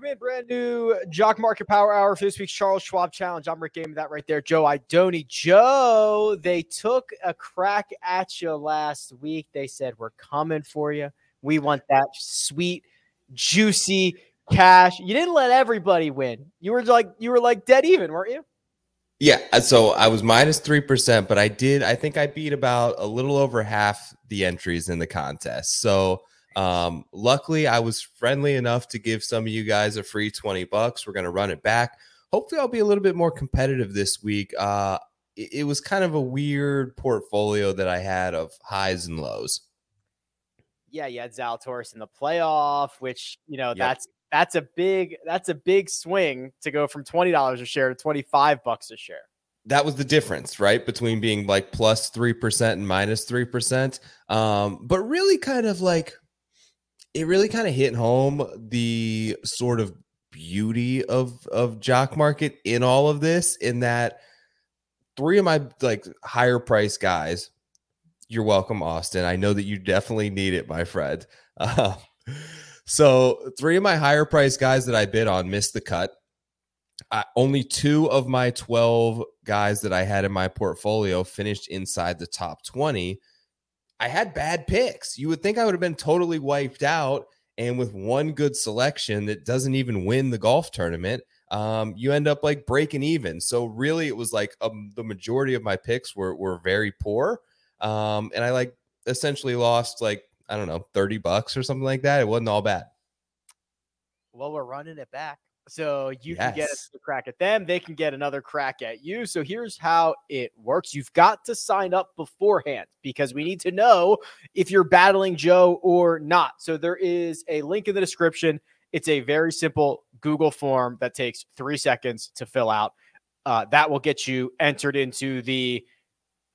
Welcome in, brand new Jock Market Power Hour for this week's Charles Schwab Challenge. I'm Rick Gehman, that right there, Joe Idoni. Joe, they took a crack at you last week. They said, We're coming for you. We want that sweet, juicy cash. You didn't let everybody win. You were like, you were like dead even, weren't you? Yeah, uh, so I was minus 3%, but I did I think I beat about a little over half the entries in the contest. So um, luckily, I was friendly enough to give some of you guys a free 20 bucks. We're going to run it back. Hopefully, I'll be a little bit more competitive this week. Uh, it, it was kind of a weird portfolio that I had of highs and lows. Yeah, you had Zalatoris in the playoff, which you know yep. that's that's a big that's a big swing to go from twenty dollars a share to twenty five bucks a share that was the difference, right? Between being like plus 3% and minus 3%. Um, but really kind of like it really kind of hit home the sort of beauty of of jock market in all of this in that three of my like higher price guys you're welcome austin. I know that you definitely need it my friend. Uh, so three of my higher price guys that i bid on missed the cut uh, only two of my 12 guys that i had in my portfolio finished inside the top 20 I had bad picks. You would think I would have been totally wiped out. And with one good selection that doesn't even win the golf tournament, um, you end up like breaking even. So really, it was like um, the majority of my picks were were very poor, um, and I like essentially lost like I don't know thirty bucks or something like that. It wasn't all bad. Well, we're running it back. So you yes. can get a crack at them. They can get another crack at you. So here's how it works. You've got to sign up beforehand because we need to know if you're battling Joe or not. So there is a link in the description. It's a very simple Google form that takes three seconds to fill out. Uh, that will get you entered into the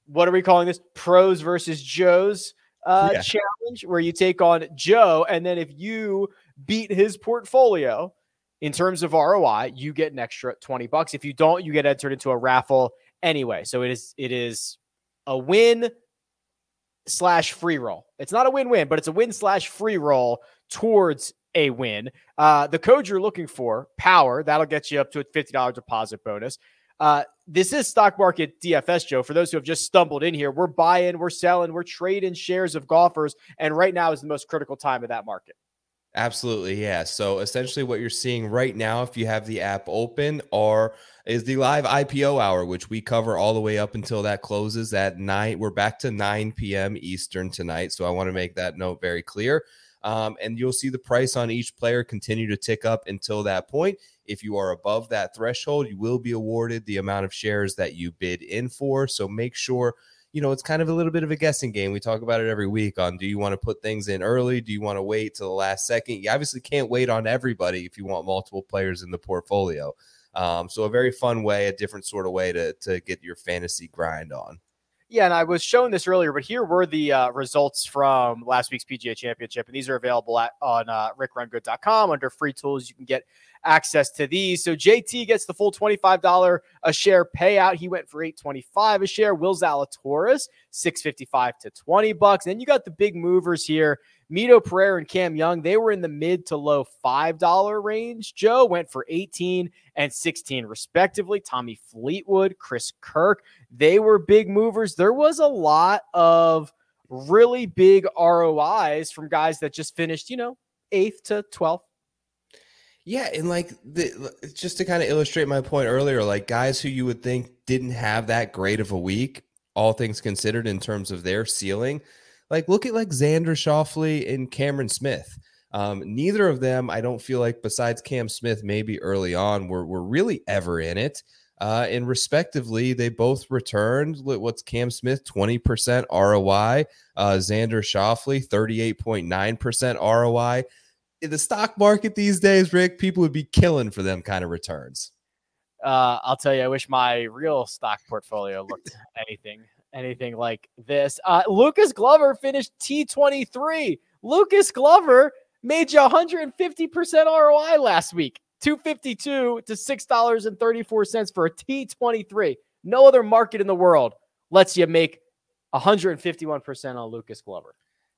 what are we calling this? Pros versus Joes uh, yeah. challenge, where you take on Joe, and then if you beat his portfolio, in terms of ROI, you get an extra 20 bucks. If you don't, you get entered into a raffle anyway. So it is it is a win slash free roll. It's not a win-win, but it's a win slash free roll towards a win. Uh, the code you're looking for, power, that'll get you up to a $50 deposit bonus. Uh, this is stock market DFS, Joe. For those who have just stumbled in here, we're buying, we're selling, we're trading shares of golfers. And right now is the most critical time of that market. Absolutely, yeah. So essentially, what you're seeing right now, if you have the app open, or is the live IPO hour, which we cover all the way up until that closes at night. We're back to 9 p.m. Eastern tonight, so I want to make that note very clear. Um, and you'll see the price on each player continue to tick up until that point. If you are above that threshold, you will be awarded the amount of shares that you bid in for. So make sure you know, it's kind of a little bit of a guessing game. We talk about it every week on do you want to put things in early? Do you want to wait till the last second? You obviously can't wait on everybody if you want multiple players in the portfolio. Um, so a very fun way, a different sort of way to to get your fantasy grind on. Yeah, and I was showing this earlier, but here were the uh, results from last week's PGA Championship, and these are available at on uh, rickrungood.com under free tools. You can get access to these. So JT gets the full $25 a share payout. He went for 825 a share. Will Zalatoris, 655 to 20 bucks. Then you got the big movers here. Mito Pereira and Cam Young, they were in the mid to low $5 range. Joe went for 18 and 16 respectively. Tommy Fleetwood, Chris Kirk, they were big movers. There was a lot of really big ROIs from guys that just finished, you know, eighth to 12th yeah, and like the, just to kind of illustrate my point earlier, like guys who you would think didn't have that great of a week, all things considered, in terms of their ceiling, like look at like Xander Schauffele and Cameron Smith. Um, neither of them, I don't feel like, besides Cam Smith, maybe early on, were were really ever in it. Uh, and respectively, they both returned. What's Cam Smith? 20% ROI. Uh, Xander Schauffele, 38.9% ROI in the stock market these days, Rick, people would be killing for them kind of returns. Uh, I'll tell you, I wish my real stock portfolio looked anything anything like this. Uh, Lucas Glover finished T23. Lucas Glover made you 150% ROI last week. 252 to $6.34 for a T23. No other market in the world lets you make 151% on Lucas Glover.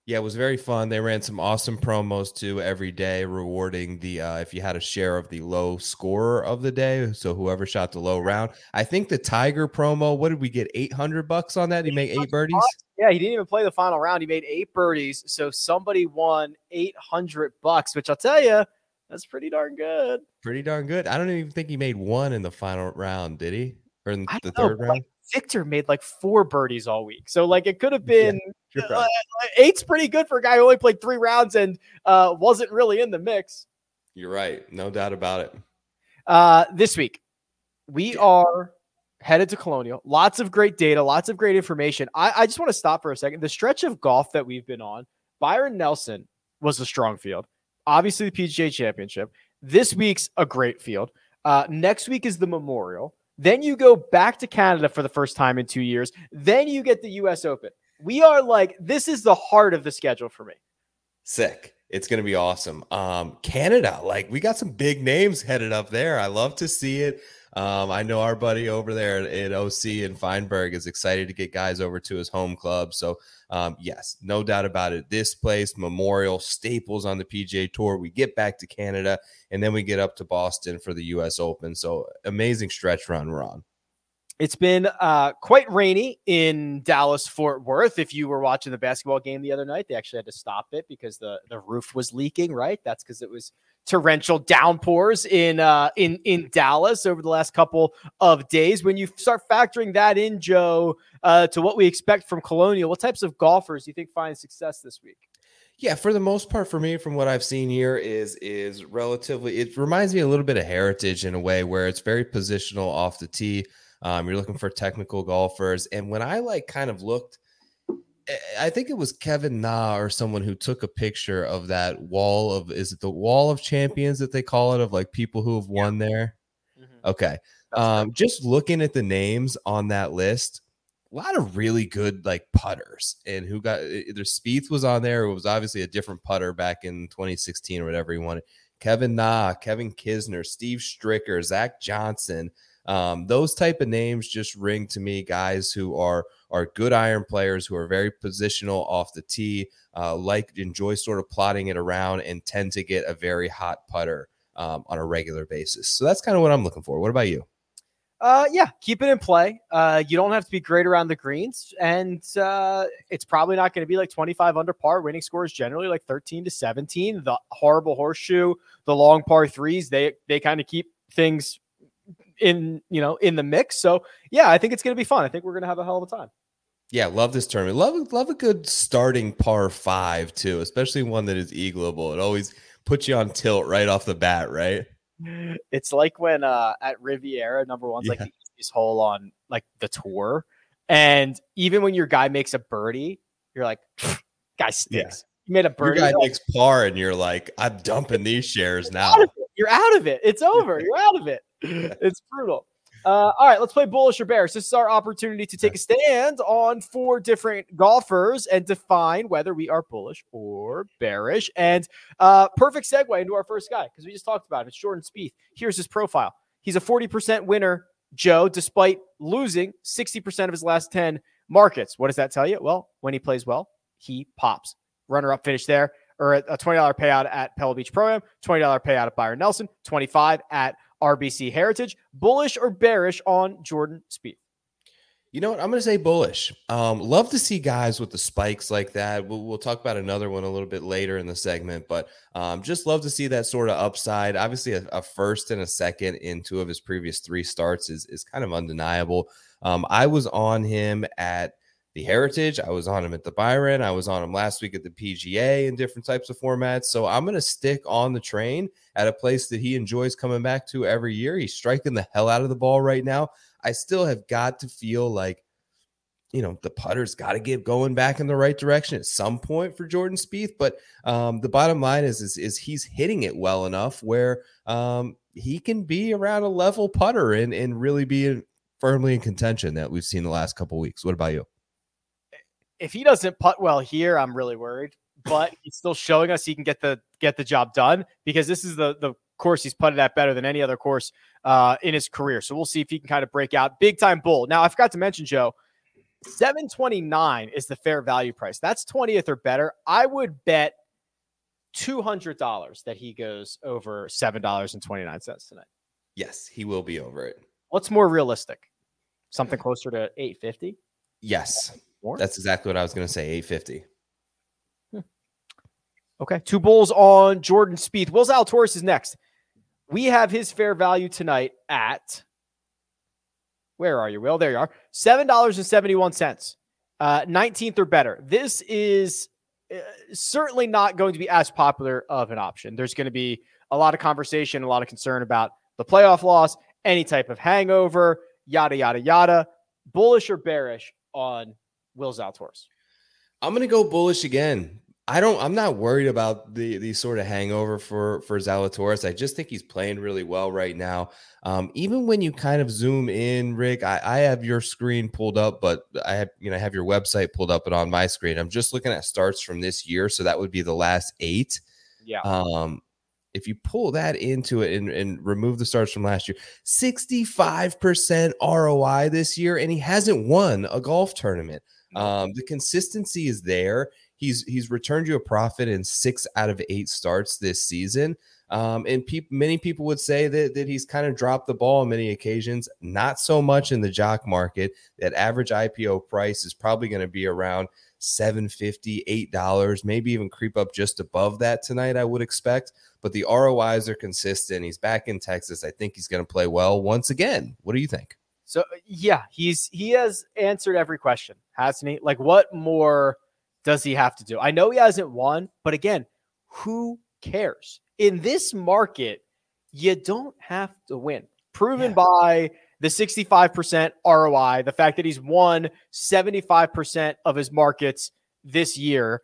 Yeah, it was very fun. They ran some awesome promos too every day, rewarding the uh, if you had a share of the low scorer of the day. So whoever shot the low round. I think the Tiger promo. What did we get? Eight hundred bucks on that. He made eight birdies. Yeah, he didn't even play the final round. He made eight birdies. So somebody won eight hundred bucks, which I'll tell you, that's pretty darn good. Pretty darn good. I don't even think he made one in the final round. Did he? Or in the third know, round? Like Viktor made like four birdies all week. So like it could have been yeah, uh, eight's pretty good for a guy who only played three rounds and uh, wasn't really in the mix. You're right. No doubt about it. Uh, this week, we are headed to Colonial. Lots of great data, lots of great information. I, I just want to stop for a second. The stretch of golf that we've been on, Byron Nelson was a strong field. Obviously, the PGA Championship. This week's a great field. Uh, next week is the Memorial. Then you go back to Canada for the first time in two years. Then you get the US Open. We are like, this is the heart of the schedule for me. Sick. It's going to be awesome. Um, Canada, like we got some big names headed up there. I love to see it. Um, I know our buddy over there at, OC and Feinberg is excited to get guys over to his home club. So, um, yes, no doubt about it. This place, Memorial, staples on the PGA Tour. We get back to Canada and then we get up to Boston for the U.S. Open. So, amazing stretch run we're on. It's been uh, quite rainy in Dallas Fort Worth. If you were watching the basketball game the other night, they actually had to stop it because the, the roof was leaking, right? That's because it was torrential downpours in uh, in in Dallas over the last couple of days. When you start factoring that in, Joe, uh, to what we expect from Colonial, what types of golfers do you think find success this week? Yeah, for the most part, for me, from what I've seen here, is is relatively. It reminds me a little bit of Heritage in a way where it's very positional off the tee. Um, you're looking for technical golfers. And when I like kind of looked, I think it was Kevin Na or someone who took a picture of that wall of is it the wall of champions that they call it of like people who have won yeah. there. Mm-hmm. Okay. Um, just looking at the names on that list, a lot of really good like putters and who got either Spieth was on there. It was obviously a different putter back in 2016 or whatever he wanted. Kevin Na, Kevin Kisner, Steve Stricker, Zach Johnson, um, those type of names just ring to me guys who are are good iron players who are very positional off the tee, uh, like enjoy sort of plotting it around and tend to get a very hot putter um, on a regular basis. So that's kind of what I'm looking for. What about you? Uh, yeah, keep it in play. Uh, you don't have to be great around the greens, and uh, it's probably not going to be like 25 under par. Winning scores generally like 13 to 17. The horrible horseshoe, the long par threes, they they kind of keep things in you know in the mix. So yeah, I think it's going to be fun. I think we're going to have a hell of a time. Yeah, love this tournament. Love love a good starting par five too, especially one that is eagleable. It always puts you on tilt right off the bat, right? It's like when uh at Riviera, number one's yeah. like the easiest hole on like the tour. And even when your guy makes a birdie, you're like, guy stinks. Yeah. You made a birdie. Your guy makes par, and you're like, I'm dumping these shares now. You're out of it. It's over. You're out of it. it's brutal. Uh, all right, let's play bullish or bearish. This is our opportunity to take a stand on four different golfers and define whether we are bullish or bearish. And uh, perfect segue into our first guy because we just talked about it. It's Jordan Spieth. Here's his profile. He's a 40% winner, Joe, despite losing 60% of his last 10 markets. What does that tell you? Well, when he plays well, he pops. Runner up finish there, or a $20 payout at Pebble Beach Pro Am, $20 payout at Byron Nelson, 25 at RBC Heritage. Bullish or bearish on Jordan Spieth? You know what? I'm going to say bullish. Um, love to see guys with the spikes like that. We'll, we'll, talk about another one a little bit later in the segment, but um, just love to see that sort of upside. Obviously, a, a, first and a second in two of his previous three starts is is kind of undeniable. Um, I was on him at the Heritage. I was on him at the Byron. I was on him last week at the PGA in different types of formats. So I'm going to stick on the train at a place that he enjoys coming back to every year. He's striking the hell out of the ball right now. I still have got to feel like, you know, the putter's got to get going back in the right direction at some point for Jordan Spieth. But um, the bottom line is, is, is he's hitting it well enough where um, he can be around a level putter and and really be firmly in contention that we've seen the last couple weeks. What about you? If he doesn't putt well here, I'm really worried. But he's still showing us he can get the get the job done because this is the the course he's putted at better than any other course uh, in his career. So we'll see if he can kind of break out. Big time bull. Now I forgot to mention Joe. 729 is the fair value price. That's 20th or better. I would bet $200 that he goes over $7.29 tonight. Yes, he will be over it. What's more realistic? Something closer to 850? Yes. More? That's exactly what I was going to say, 850. Hmm. Okay. Two bulls on Jordan Spieth. Will Zalatoris is next. We have his fair value tonight at where are you, Will? There you are. $7.71. Uh, 19th or better. This is uh, certainly not going to be as popular of an option. There's going to be a lot of conversation, a lot of concern about the playoff loss, any type of hangover, yada, yada, yada. Bullish or bearish on Will Zalatoris? I'm going to go bullish again. I don't. I'm not worried about the the sort of hangover for for Zalatoris. I just think he's playing really well right now. Um, even when you kind of zoom in, Rick, I, I have your screen pulled up, but I have you know I have your website pulled up but on my screen. I'm just looking at starts from this year, so that would be the last eight. Yeah. Um, if you pull that into it and, and remove the starts from last year, 65% ROI this year, and he hasn't won a golf tournament. Um, the consistency is there. He's he's returned you a profit in six out of eight starts this season. Um, and pe- many people would say that, that he's kind of dropped the ball on many occasions. Not so much in the jock market. That average IPO price is probably going to be around 750 $8, maybe even creep up just above that tonight, I would expect. But the ROIs are consistent. He's back in Texas. I think he's going to play well once again. What do you think? So yeah, he's he has answered every question, hasn't he? Like what more does he have to do? I know he hasn't won, but again, who cares? In this market, you don't have to win. Proven yeah. by the 65% ROI, the fact that he's won 75% of his markets this year.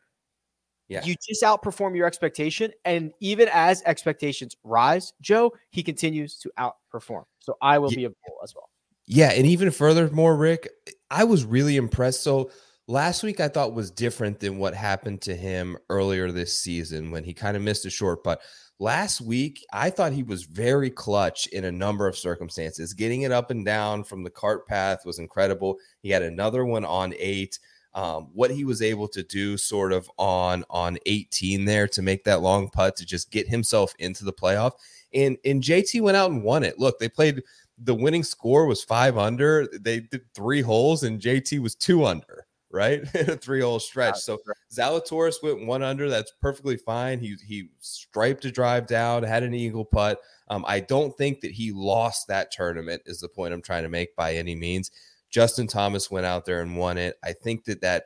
Yeah. You just outperform your expectation. And even as expectations rise, Joe, he continues to outperform. So I will yeah. be a bull as well. Yeah. And even furthermore, Rick, I was really impressed. So last week I thought was different than what happened to him earlier this season when he kind of missed a short putt. Last week, I thought he was very clutch in a number of circumstances. Getting it up and down from the cart path was incredible. He had another one on eight. Um, what he was able to do sort of on on 18 there to make that long putt to just get himself into the playoff and and JT went out and won it. Look, they played the winning score was 5 under. They did 3 holes and JT was 2 under right? In a three hole stretch. So Zalatoris went one under. That's perfectly fine. He he striped a drive down, had an eagle putt. Um, I don't think that he lost that tournament. Is the point I'm trying to make by any means. Justin Thomas went out there and won it. I think that that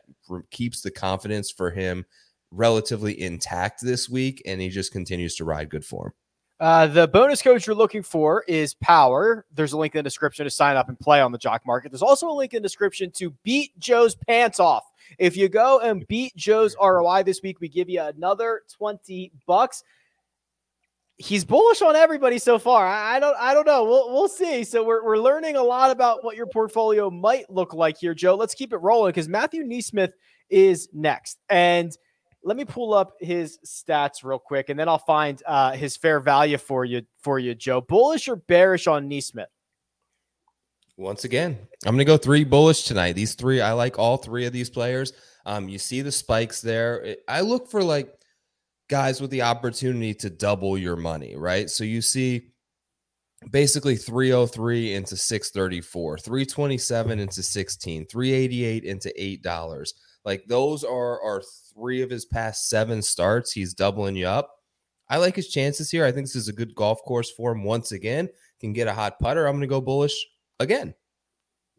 keeps the confidence for him relatively intact this week, and he just continues to ride good form. Uh, the bonus code you're looking for is power. There's a link in the description to sign up and play on the jock market. There's also a link in the description to beat Joe's pants off. If you go and beat Joe's ROI this week, we give you another 20 bucks. He's bullish on everybody so far. I, I don't I don't know. We'll we'll see. So we're, we're learning a lot about what your portfolio might look like here, Joe. Let's keep it rolling because Matthew NeSmith is next. And let me pull up his stats real quick, and then I'll find uh, his fair value for you for you, Joe. Bullish or bearish on NeSmith? Once again, I'm going to go three bullish tonight. These three, I like all three of these players. Um, you see the spikes there. I look for like guys with the opportunity to double your money, right? So you see basically 303 into 634, 327 into 16, 388 into $8. Like those are are three of his past seven starts. He's doubling you up. I like his chances here. I think this is a good golf course for him once again. Can get a hot putter. I'm going to go bullish again.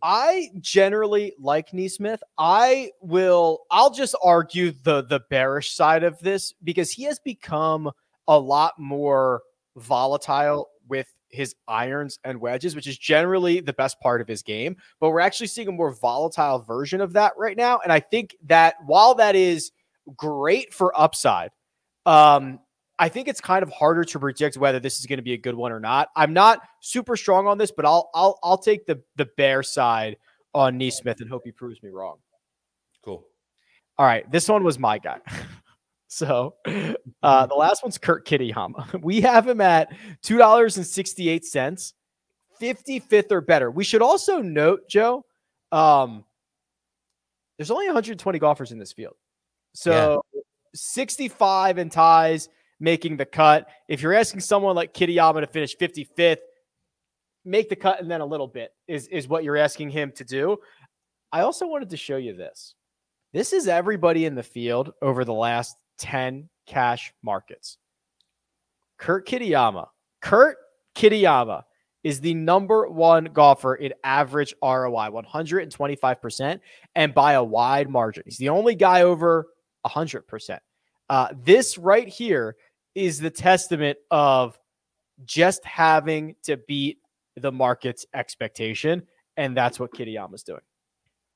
I generally like NeSmith. I will. I'll just argue the the bearish side of this because he has become a lot more volatile with his irons and wedges, which is generally the best part of his game. But we're actually seeing a more volatile version of that right now. And I think that while that is great for upside, um, I think it's kind of harder to predict whether this is going to be a good one or not. I'm not super strong on this, but I'll I'll I'll take the the bear side on NeSmith and hope he proves me wrong. Cool. All right, this one was my guy. So uh, the last one's Kurt Kitayama. We have him at $2.68, 55th or better. We should also note, Joe, um, there's only 120 golfers in this field. So yeah. 65 in ties making the cut. If you're asking someone like Kitayama to finish 55th, make the cut and then a little bit is, is what you're asking him to do. I also wanted to show you this. This is everybody in the field over the last 10 cash markets. Kurt Kitayama. Kurt Kitayama is the number one golfer in average ROI, 125%, and by a wide margin. He's the only guy over 100%. Uh, this right here is the testament of just having to beat the market's expectation. And that's what Kitayama's doing.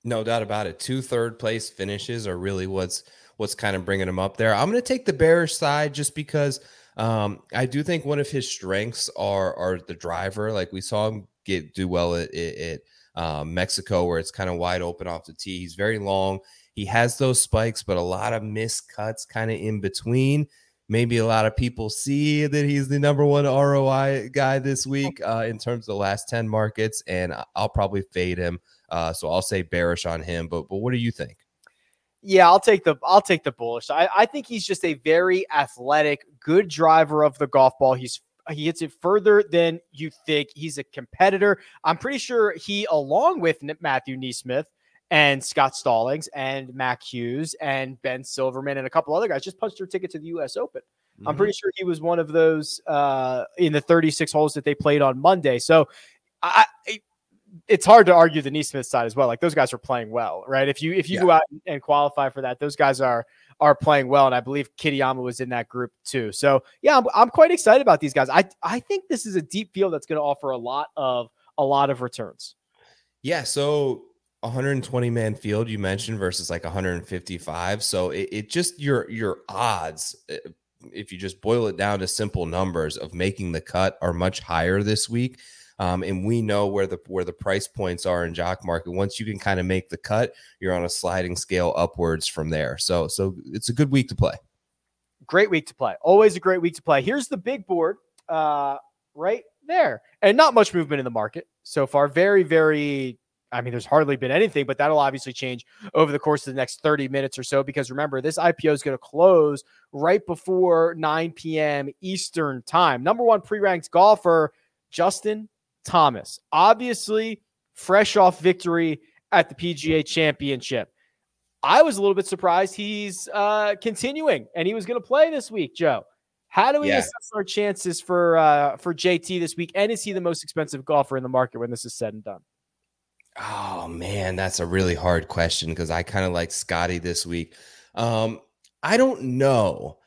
No doubt about it. Two third place finishes are really what's what's kind of bringing him up there. I'm going to take the bearish side just because um, I do think one of his strengths are are the driver. Like we saw him get do well at, at, at um, Mexico, where it's kind of wide open off the tee. He's very long. He has those spikes, but a lot of missed cuts kind of in between. Maybe a lot of people see that he's the number one ROI guy this week uh, in terms of the last 10 markets, and I'll probably fade him. Uh, so I'll say bearish on him. But but what do you think? Yeah, I'll take the I'll take the bullish. I, I think he's just a very athletic, good driver of the golf ball. He's he hits it further than you think. He's a competitor. I'm pretty sure he, along with Matthew NeSmith and Scott Stallings and Mac Hughes and Ben Silverman and a couple other guys, just punched their ticket to the U.S. Open. Mm-hmm. I'm pretty sure he was one of those uh, in the 36 holes that they played on Monday. So I, it's hard to argue the NeSmith side as well. Like those guys are playing well, right? If you if you yeah. go out and qualify for that, those guys are are playing well, and I believe Kitayama was in that group too. So yeah, I'm, I'm quite excited about these guys. I I think this is a deep field that's going to offer a lot of a lot of returns. Yeah. So 120 man field you mentioned versus like 155. So it, it just your your odds eh, if you just boil it down to simple numbers of making the cut are much higher this week. Um, and we know where the where the price points are in jock market. Once you can kind of make the cut, you're on a sliding scale upwards from there. So so it's a good week to play. Great week to play. Always a great week to play. Here's the big board uh, right there, and not much movement in the market so far. Very very. I mean, there's hardly been anything, but that'll obviously change over the course of the next 30 minutes or so. Because remember, this IPO is going to close right before 9 p.m. Eastern time. Number one pre ranked golfer, Justin Thomas. Obviously, fresh off victory at the PGA Championship. I was a little bit surprised he's uh, continuing and he was going to play this week, Joe. How do we yeah. assess our chances for uh, for JT this week? And is he the most expensive golfer in the market when this is said and done? Oh man, that's a really hard question because I kind of like Scotty this week. Um, I don't know.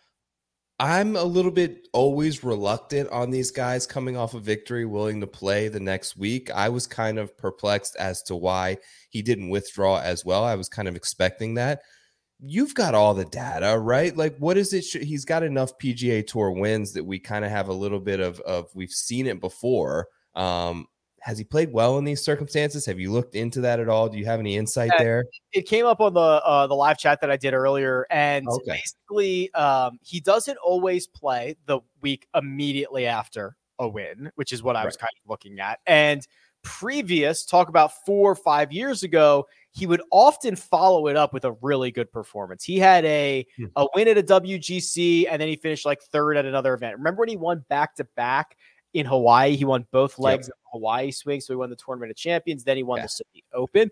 I'm a little bit always reluctant on these guys coming off a victory, willing to play the next week. I was kind of perplexed as to why he didn't withdraw as well. I was kind of expecting that. You've got all the data, right? Like, what is it? He's got enough PGA Tour wins that we kind of have a little bit of of we've seen it before. Um, has he played well in these circumstances? Have you looked into that at all? Do you have any insight yeah, there? It came up on the uh, the live chat that I did earlier, and okay. basically, um, he doesn't always play the week immediately after a win, which is what I right. was kind of looking at. And previous talk about four or five years ago, he would often follow it up with a really good performance. He had a hmm. a win at a WGC, and then he finished like third at another event. Remember when he won back to back in Hawaii. He won both legs yep. of the Hawaii swing, so he won the Tournament of Champions. Then he won yeah. the City Open.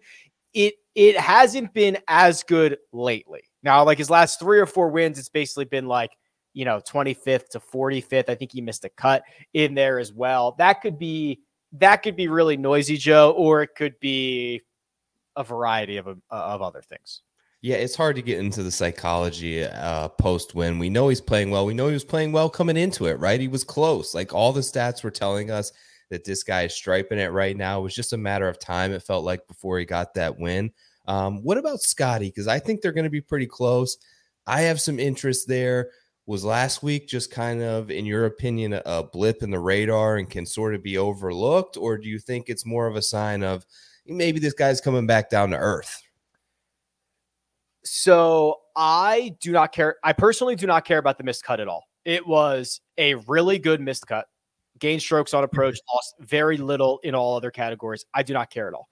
It it hasn't been as good lately. Now, like his last three or four wins, it's basically been like you know 25th to 45th. I think he missed a cut in there as well. That could be that could be really noisy, Joe, or it could be a variety of of other things. Yeah, it's hard to get into the psychology uh, post win. We know he's playing well. We know he was playing well coming into it, right? He was close. Like all the stats were telling us that this guy is striping it right now. It was just a matter of time, it felt like, before he got that win. Um, what about Scotty? Because I think they're going to be pretty close. I have some interest there. Was last week just kind of, in your opinion, a blip in the radar and can sort of be overlooked? Or do you think it's more of a sign of maybe this guy's coming back down to earth? So I do not care. I personally do not care about the missed cut at all. It was a really good missed cut. Gain strokes on approach, lost very little in all other categories. I do not care at all.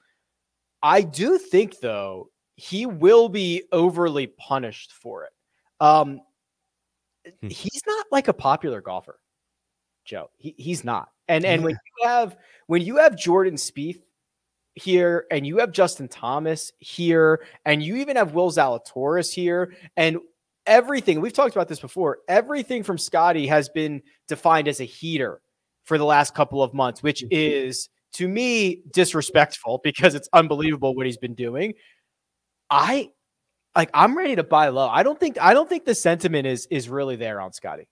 I do think, though, he will be overly punished for it. Um, hmm. he's not like a popular golfer, Joe. He, he's not. And and when you have when you have Jordan Spieth here, and you have Justin Thomas here, and you even have Will Zalatoris here, and everything we've talked about this before. Everything from Scotty has been defined as a heater for the last couple of months, which mm-hmm. is to me disrespectful because it's unbelievable what he's been doing. I like I'm ready to buy low. I don't think I don't think the sentiment is is really there on Scotty.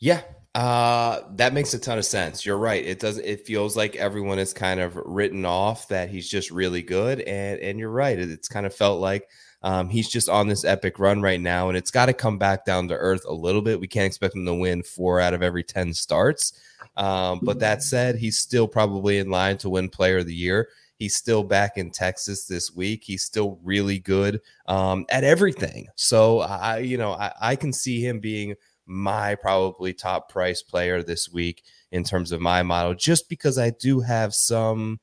Yeah, uh, that makes a ton of sense. You're right. It does. It feels like everyone is kind of written off that he's just really good, and and you're right. It's kind of felt like um, he's just on this epic run right now, and it's got to come back down to earth a little bit. We can't expect him to win four out of every ten starts. Um, but that said, he's still probably in line to win Player of the Year. He's still back in Texas this week. He's still really good um, at everything. So I, you know, I, I can see him being my probably top price player this week in terms of my model, just because I do have some.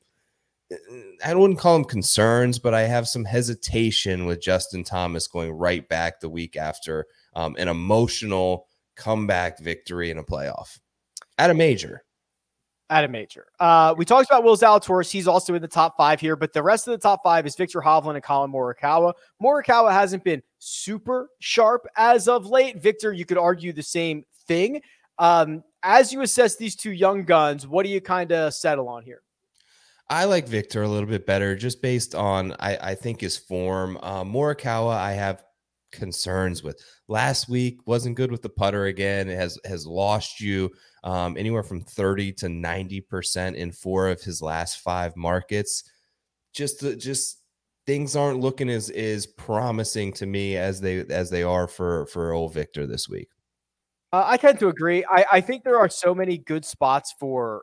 I wouldn't call them concerns, but I have some hesitation with Justin Thomas going right back the week after um, an emotional comeback victory in a playoff at a major. At a major. Uh, we talked about Will Zalatoris. He's also in the top five here, but the rest of the top five is Viktor Hovland and Collin Morikawa. Morikawa hasn't been super sharp as of late. Viktor, you could argue the same thing. Um, as you assess these two young guns, what do you kind of settle on here? I like Viktor a little bit better just based on, I, I think, his form. Uh, Morikawa, I have concerns with. Last week wasn't good with the putter again. It has has lost you um, anywhere from 30 to 90% in four of his last five markets. Just, just things aren't looking as, as promising to me as they, as they are for, for old Viktor this week. Uh, I tend to agree. I, I think there are so many good spots for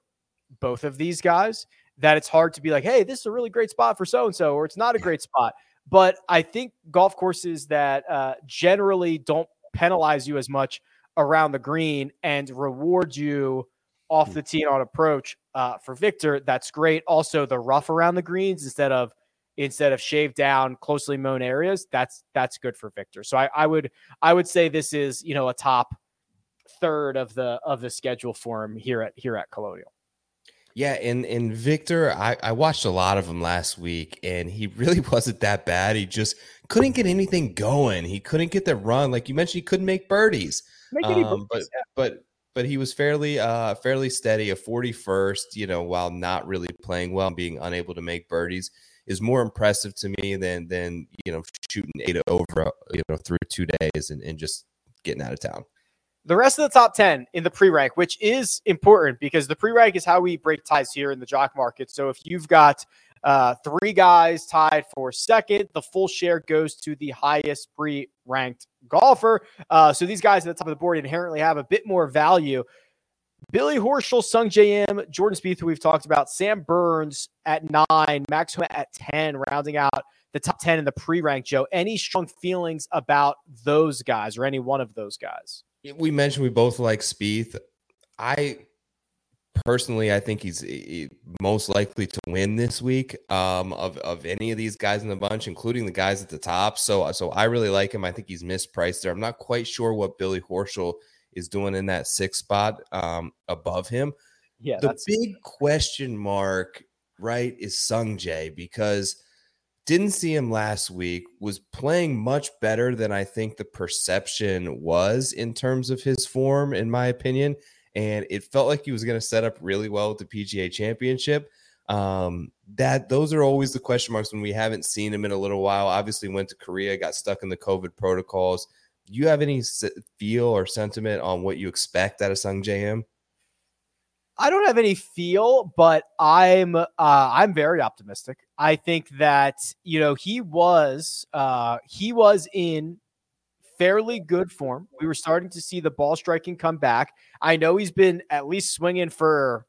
both of these guys that it's hard to be like, hey, this is a really great spot for so and so, or it's not a great spot. But I think golf courses that uh, generally don't penalize you as much around the green and reward you off hmm. the tee on approach uh, for Viktor, That's great. Also, the rough around the greens instead of instead of shaved down, closely mown areas. That's that's good for Viktor. So I, I would I would say this is you know a top third of the of the schedule for him here at here at Colonial. Yeah, and and Viktor, I, I watched a lot of him last week, and he really wasn't that bad. He just couldn't get anything going. He couldn't get the run, like you mentioned. He couldn't make birdies. Make um, but yeah. but but he was fairly uh fairly steady. A forty first, you know, while not really playing well and being unable to make birdies is more impressive to me than than you know shooting eight over you know through two days and, and just getting out of town. The rest of the top 10 in the pre rank, which is important because the pre rank is how we break ties here in the jock market. So if you've got uh, three guys tied for second, the full share goes to the highest pre ranked golfer. Uh, so these guys at the top of the board inherently have a bit more value. Billy Horschel, Sungjae Im, Jordan Spieth, who we've talked about, Sam Burns at nine, Max at 10, rounding out the top 10 in the pre rank. Joe, any strong feelings about those guys or any one of those guys? we mentioned we both like Spieth. I personally, I think he's most likely to win this week um, of of any of these guys in the bunch, including the guys at the top. So, so I really like him. I think he's mispriced there. I'm not quite sure what Billy Horschel is doing in that sixth spot um, above him. Yeah, the big question mark, right, is Sungjae because didn't see him last week, was playing much better than I think the perception was in terms of his form, in my opinion. And it felt like he was going to set up really well with the PGA championship. Um, that those are always the question marks when we haven't seen him in a little while. Obviously, went to Korea, got stuck in the COVID protocols. Do you have any feel or sentiment on what you expect out of Sungjae Im? I don't have any feel, but I'm uh, I'm very optimistic. I think that you know he was uh, he was in fairly good form. We were starting to see the ball striking come back. I know he's been at least swinging for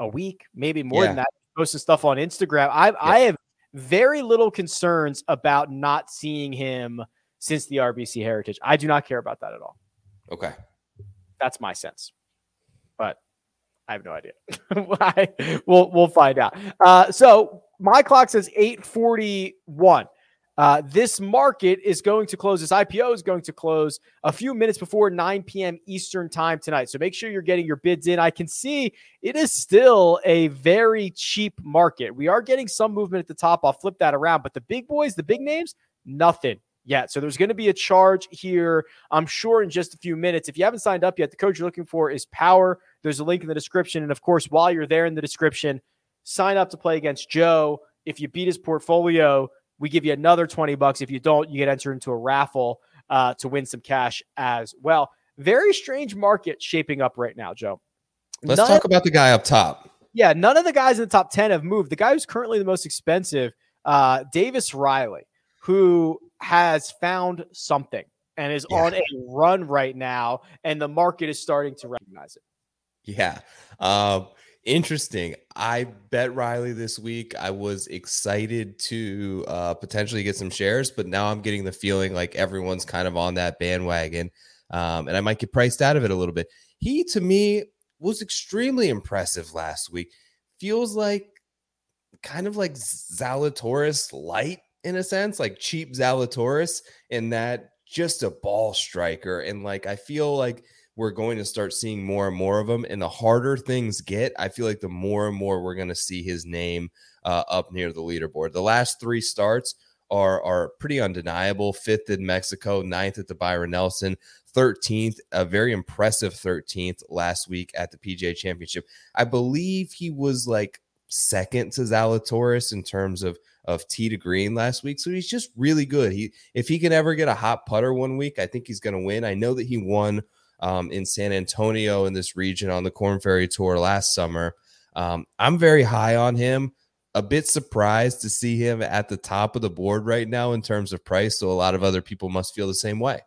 a week, maybe more yeah. than that. Posting stuff on Instagram. I yeah. I have very little concerns about not seeing him since the RBC Heritage. I do not care about that at all. Okay, that's my sense. But I have no idea. we'll we'll find out. Uh, so my clock says 841. Uh, this market is going to close. This IPO is going to close a few minutes before 9 p.m. Eastern time tonight. So make sure you're getting your bids in. I can see it is still a very cheap market. We are getting some movement at the top. I'll flip that around, but the big boys, the big names, nothing yet. So there's going to be a charge here, I'm sure, in just a few minutes. If you haven't signed up yet, the code you're looking for is Power. There's a link in the description. And of course, while you're there in the description, sign up to play against Joe. If you beat his portfolio, we give you another 20 bucks. If you don't, you get entered into a raffle uh, to win some cash as well. Very strange market shaping up right now, Joe. Let's none talk about the guy up top. Yeah, none of the guys in the top 10 have moved. The guy who's currently the most expensive, uh, Davis Riley, who has found something and is yeah. on a run right now, and the market is starting to recognize it. Yeah. Um, interesting. I bet Riley this week. I was excited to uh, potentially get some shares, but now I'm getting the feeling like everyone's kind of on that bandwagon, um, and I might get priced out of it a little bit. He, to me, was extremely impressive last week. Feels like kind of like Zalatoris light in a sense, like cheap Zalatoris, in that just a ball striker. And like I feel like we're going to start seeing more and more of them. And the harder things get, I feel like the more and more we're going to see his name uh, up near the leaderboard. The last three starts are are pretty undeniable. Fifth in Mexico, ninth at the Byron Nelson, 13th, a very impressive 13th last week at the PGA Championship. I believe he was like second to Zalatoris in terms of of tee to green last week. So he's just really good. He if he can ever get a hot putter one week, I think he's going to win. I know that he won um, in San Antonio in this region on the Corn Ferry Tour last summer. Um, I'm very high on him. A bit surprised to see him at the top of the board right now in terms of price. So a lot of other people must feel the same way.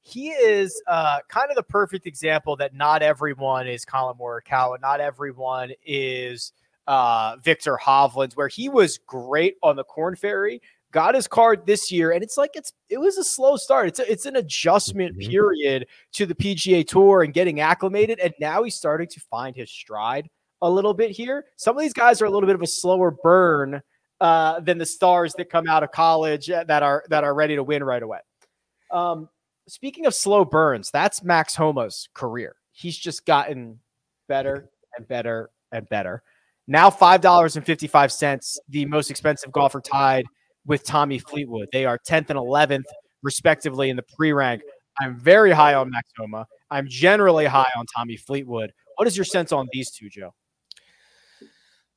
He is uh, kind of the perfect example that not everyone is Collin Morikawa. Not everyone is uh, Viktor Hovland, where he was great on the Corn Ferry, got his card this year, and it's like it's it was a slow start. It's a, it's an adjustment mm-hmm. period to the PGA Tour and getting acclimated, and now he's starting to find his stride a little bit here. Some of these guys are a little bit of a slower burn uh, than the stars that come out of college uh, that are that are ready to win right away. Um, speaking of slow burns, that's Max Homa's career. He's just gotten better and better and better. Now $5.55, the most expensive golfer tied with Tommy Fleetwood. They are 10th and 11th, respectively, in the pre rank. I'm very high on Max Homa. I'm generally high on Tommy Fleetwood. What is your sense on these two, Joe?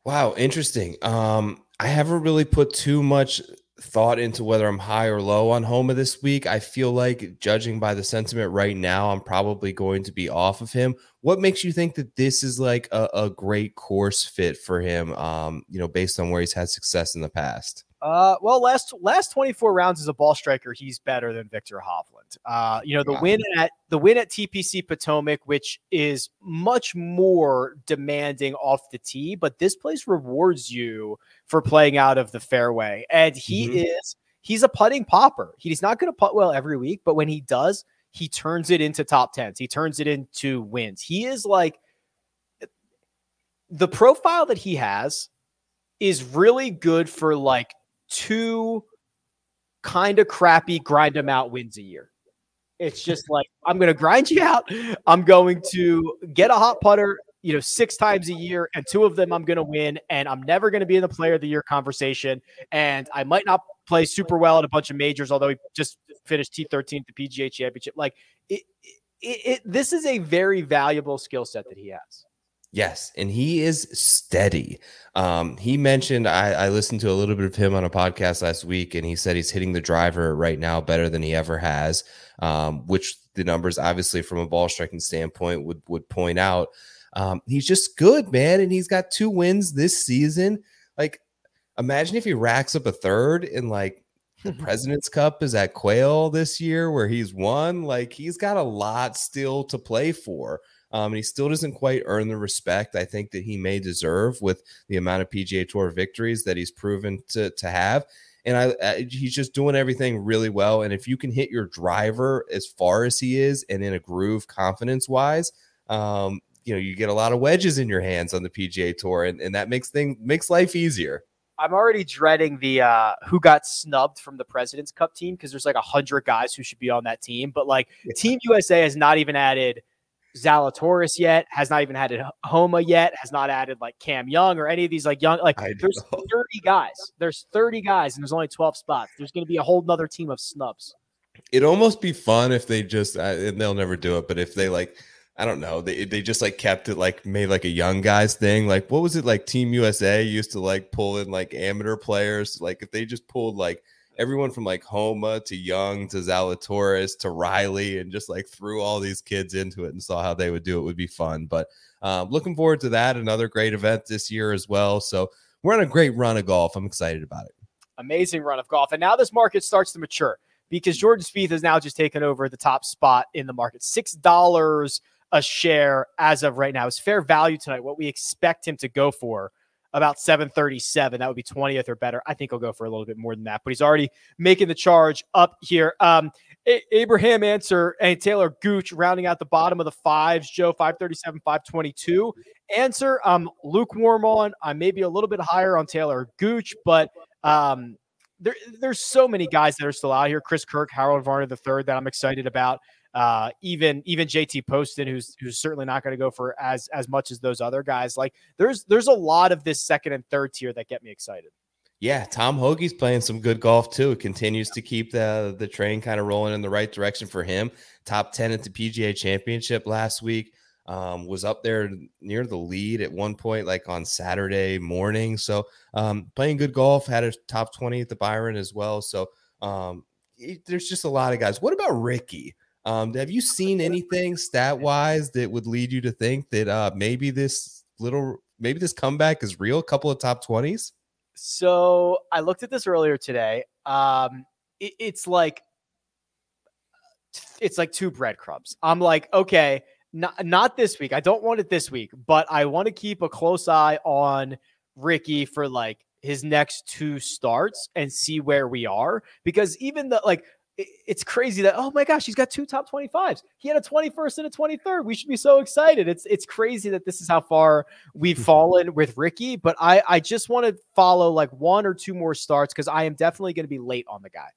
Wow, interesting. Um, I haven't really put too much thought into whether I'm high or low on Homa this week. I feel like, judging by the sentiment right now, I'm probably going to be off of him. What makes you think that this is like a, a great course fit for him? Um, you know, based on where he's had success in the past. Uh, well, last last 24 rounds as a ball striker, he's better than Viktor Hovland. Uh, you know, the win at the win at TPC Potomac, which is much more demanding off the tee, but this place rewards you for playing out of the fairway. And he mm-hmm. is he's a putting popper. He's not going to putt well every week, but when he does, he turns it into top tens. He turns it into wins. He is like the profile that he has is really good for like two kind of crappy grind them out wins a year. It's just like I'm going to grind you out. I'm going to get a hot putter, you know, six times a year, and two of them I'm going to win. And I'm never going to be in the player of the year conversation. And I might not play super well at a bunch of majors, although he just finished T13 at the PGA Championship. Like it, it, it this is a very valuable skill set that he has. Yes, and he is steady. Um, he mentioned I, I, listened to a little bit of him on a podcast last week, and he said he's hitting the driver right now better than he ever has. Um, which the numbers, obviously, from a ball striking standpoint, would would point out. Um, he's just good, man, and he's got two wins this season. Like, imagine if he racks up a third in like the President's Cup is at Quail this year, where he's won. Like, he's got a lot still to play for. Um, and he still doesn't quite earn the respect I think that he may deserve with the amount of PGA Tour victories that he's proven to, to have. And I, I, he's just doing everything really well. And if you can hit your driver as far as he is and in a groove confidence wise, um, you know, you get a lot of wedges in your hands on the PGA Tour, and, and that makes thing makes life easier. I'm already dreading the uh, who got snubbed from the President's Cup team because there's like a hundred guys who should be on that team, but like yeah. Team USA has not even added Zalatoris yet, has not even added Homa yet, has not added like Cam Young or any of these like young like there's know. 30 guys. There's 30 guys and there's only 12 spots. There's going to be a whole nother team of snubs. It'd almost be fun if they just uh, and they'll never do it, but if they like I don't know. They they just like kept it like made like a young guys thing. Like what was it like Team USA used to like pull in like amateur players. Like if they just pulled like everyone from like Homa to Young to Zalatoris to Riley and just like threw all these kids into it and saw how they would do it would be fun. But um, looking forward to that. Another great event this year as well. So we're on a great run of golf. I'm excited about it. Amazing run of golf. And now this market starts to mature because Jordan Spieth has now just taken over the top spot in the market. Six dollars a share as of right now. is fair value tonight, what we expect him to go for about 737. That would be 20th or better. I think he'll go for a little bit more than that, but he's already making the charge up here. Um, a- Abraham Ancer and Taylor Gooch rounding out the bottom of the fives. Joe 537, 522. Ancer, I'm lukewarm on. I may be a little bit higher on Taylor Gooch, but um, there, there's so many guys that are still out here. Chris Kirk, Harold Varner the third that I'm excited about. Uh, even even JT Poston, who's who's certainly not going to go for as as much as those other guys. Like there's there's a lot of this second and third tier that get me excited. Yeah, Tom Hoge's playing some good golf too. It continues to keep the the train kind of rolling in the right direction for him. Top ten at the PGA Championship last week. Um, was up there near the lead at one point, like on Saturday morning. So um, playing good golf, had a top 20 at the Byron as well. So um, it, there's just a lot of guys. What about Rickie? Um, have you seen anything stat wise that would lead you to think that uh, maybe this little, maybe this comeback is real? A couple of top 20s? So I looked at this earlier today. Um, it, it's like, it's like two breadcrumbs. I'm like, okay, not, not this week. I don't want it this week, but I want to keep a close eye on Rickie for like his next two starts and see where we are because even the like it's crazy that oh my gosh he's got two top 25s he had a 21st and a 23rd we should be so excited. It's it's crazy that this is how far we've fallen with Rickie, but I I just want to follow like one or two more starts because I am definitely going to be late on the guy.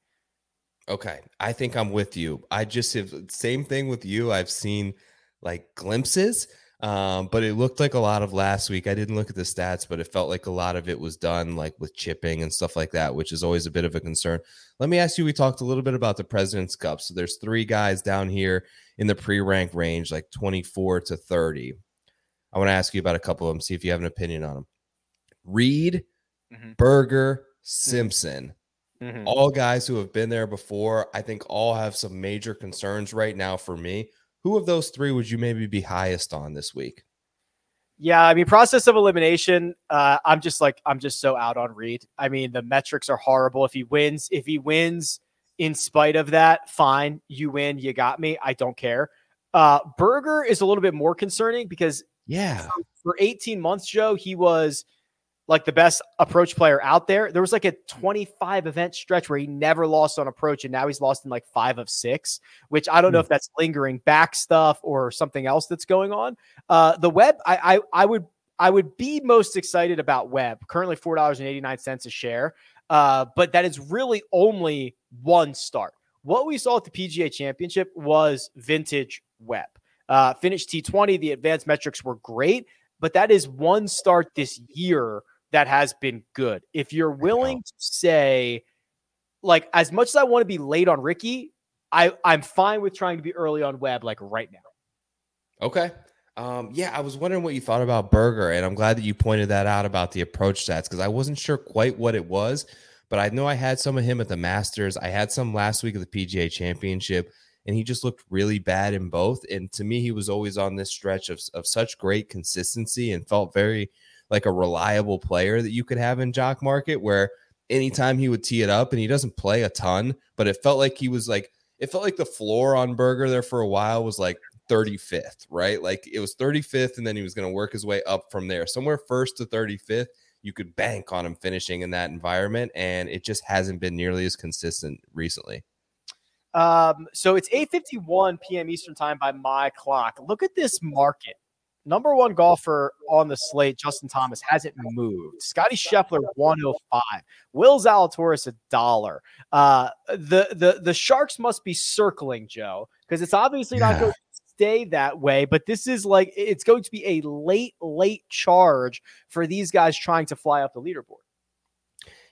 Okay I think I'm with you. I just have same thing with you. I've seen like glimpses um, but it looked like a lot of last week. I didn't look at the stats, but it felt like a lot of it was done like with chipping and stuff like that, which is always a bit of a concern. Let me ask you, we talked a little bit about the President's Cup. So there's three guys down here in the pre-rank range, like 24 to 30. I want to ask you about a couple of them, see if you have an opinion on them. Reed, mm-hmm. Berger, mm-hmm. Simpson. Mm-hmm. All guys who have been there before. I think all have some major concerns right now for me. Who of those three would you maybe be highest on this week? Yeah, I mean, process of elimination. Uh, I'm just like I'm just so out on Reed. I mean, the metrics are horrible. If he wins, if he wins in spite of that, fine. You win. You got me. I don't care. Uh, Berger is a little bit more concerning because yeah, for 18 months, Joe, he was like the best approach player out there. There was like a 25 event stretch where he never lost on approach, and now he's lost in like five of six, which I don't know hmm. if that's lingering back stuff or something else that's going on. Uh, the Webb, I, I, I would, I would be most excited about Webb. Currently four dollars and eighty nine cents a share, uh, but that is really only one start. What we saw at the PGA Championship was vintage Webb. Uh, finished T20. The advanced metrics were great, but that is one start this year that has been good. If you're willing to say, like, as much as I want to be late on Rickie, I, I'm fine with trying to be early on Webb, like right now. Okay. Um, yeah, I was wondering what you thought about Berger, and I'm glad that you pointed that out about the approach stats because I wasn't sure quite what it was, but I know I had some of him at the Masters. I had some last week at the PGA Championship, and he just looked really bad in both. And to me, he was always on this stretch of, of such great consistency and felt very like a reliable player that you could have in jock market where anytime he would tee it up and he doesn't play a ton, but it felt like he was like it felt like the floor on Berger there for a while was like 35th, right? Like it was 35th and then he was going to work his way up from there. Somewhere first to 35th, you could bank on him finishing in that environment and it just hasn't been nearly as consistent recently. Um, so it's 8:51 p.m. Eastern time by my clock. Look at this market number one golfer on the slate, Justin Thomas, hasn't moved. Scotty Scheffler, 105. Will Zalatoris, a dollar. Uh, the, the, the Sharks must be circling, Joe, because it's obviously yeah. not going to stay that way, but this is like it's going to be a late, late charge for these guys trying to fly up the leaderboard.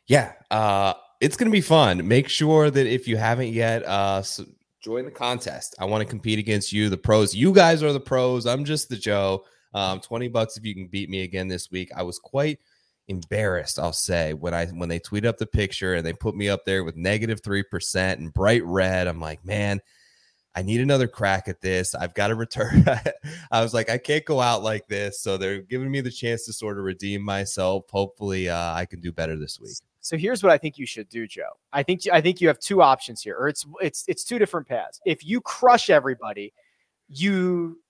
Yeah, uh, it's going to be fun. Make sure that if you haven't yet, uh, join the contest. I want to compete against you, the pros. You guys are the pros. I'm just the Joe. Um, 20 bucks if you can beat me again this week. I was quite embarrassed, I'll say, when I when they tweet up the picture and they put me up there with negative three percent and bright red. I'm like, man, I need another crack at this. I've got to return. I was like, I can't go out like this. So they're giving me the chance to sort of redeem myself. Hopefully, uh, I can do better this week. So here's what I think you should do, Joe. I think I think you have two options here, or it's it's it's two different paths. If you crush everybody, you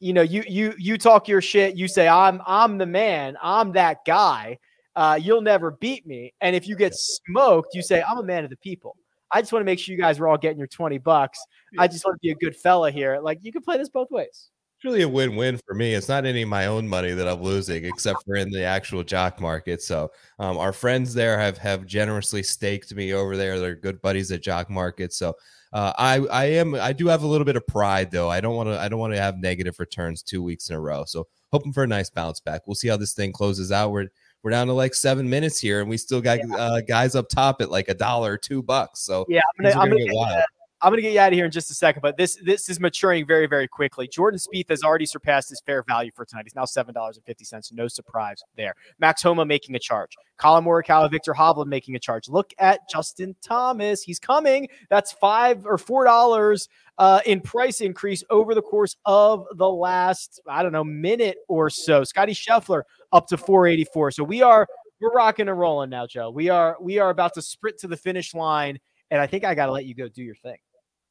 you know you you you talk your shit. You say I'm I'm the man. I'm that guy. Uh, you'll never beat me. And if you get smoked, you say I'm a man of the people. I just want to make sure you guys are all getting your 20 bucks. I just want to be a good fella here. Like you can play this both ways. It's really a win-win for me. It's not any of my own money that I'm losing, except for in the actual jock market. So um, our friends there have have generously staked me over there. They're good buddies at jock market. So uh, I I am I do have a little bit of pride though. I don't want to I don't want to have negative returns two weeks in a row. So hoping for a nice bounce back. We'll see how this thing closes out. We're we're down to like seven minutes here, and we still got yeah. uh, guys up top at like a dollar or two bucks. So yeah, I'm gonna, I'm gonna, get, I'm going to get you out of here in just a second, but this this is maturing very very quickly. Jordan Spieth has already surpassed his fair value for tonight. He's now seven dollars and fifty cents. No surprise there. Max Homa making a charge. Collin Morikawa, Viktor Hovland making a charge. Look at Justin Thomas. He's coming. That's five or four dollars uh, in price increase over the course of the last I don't know minute or so. Scotty Scheffler up to 484. So we are we're rocking and rolling now, Joe. We are we are about to sprint to the finish line, and I think I got to let you go do your thing.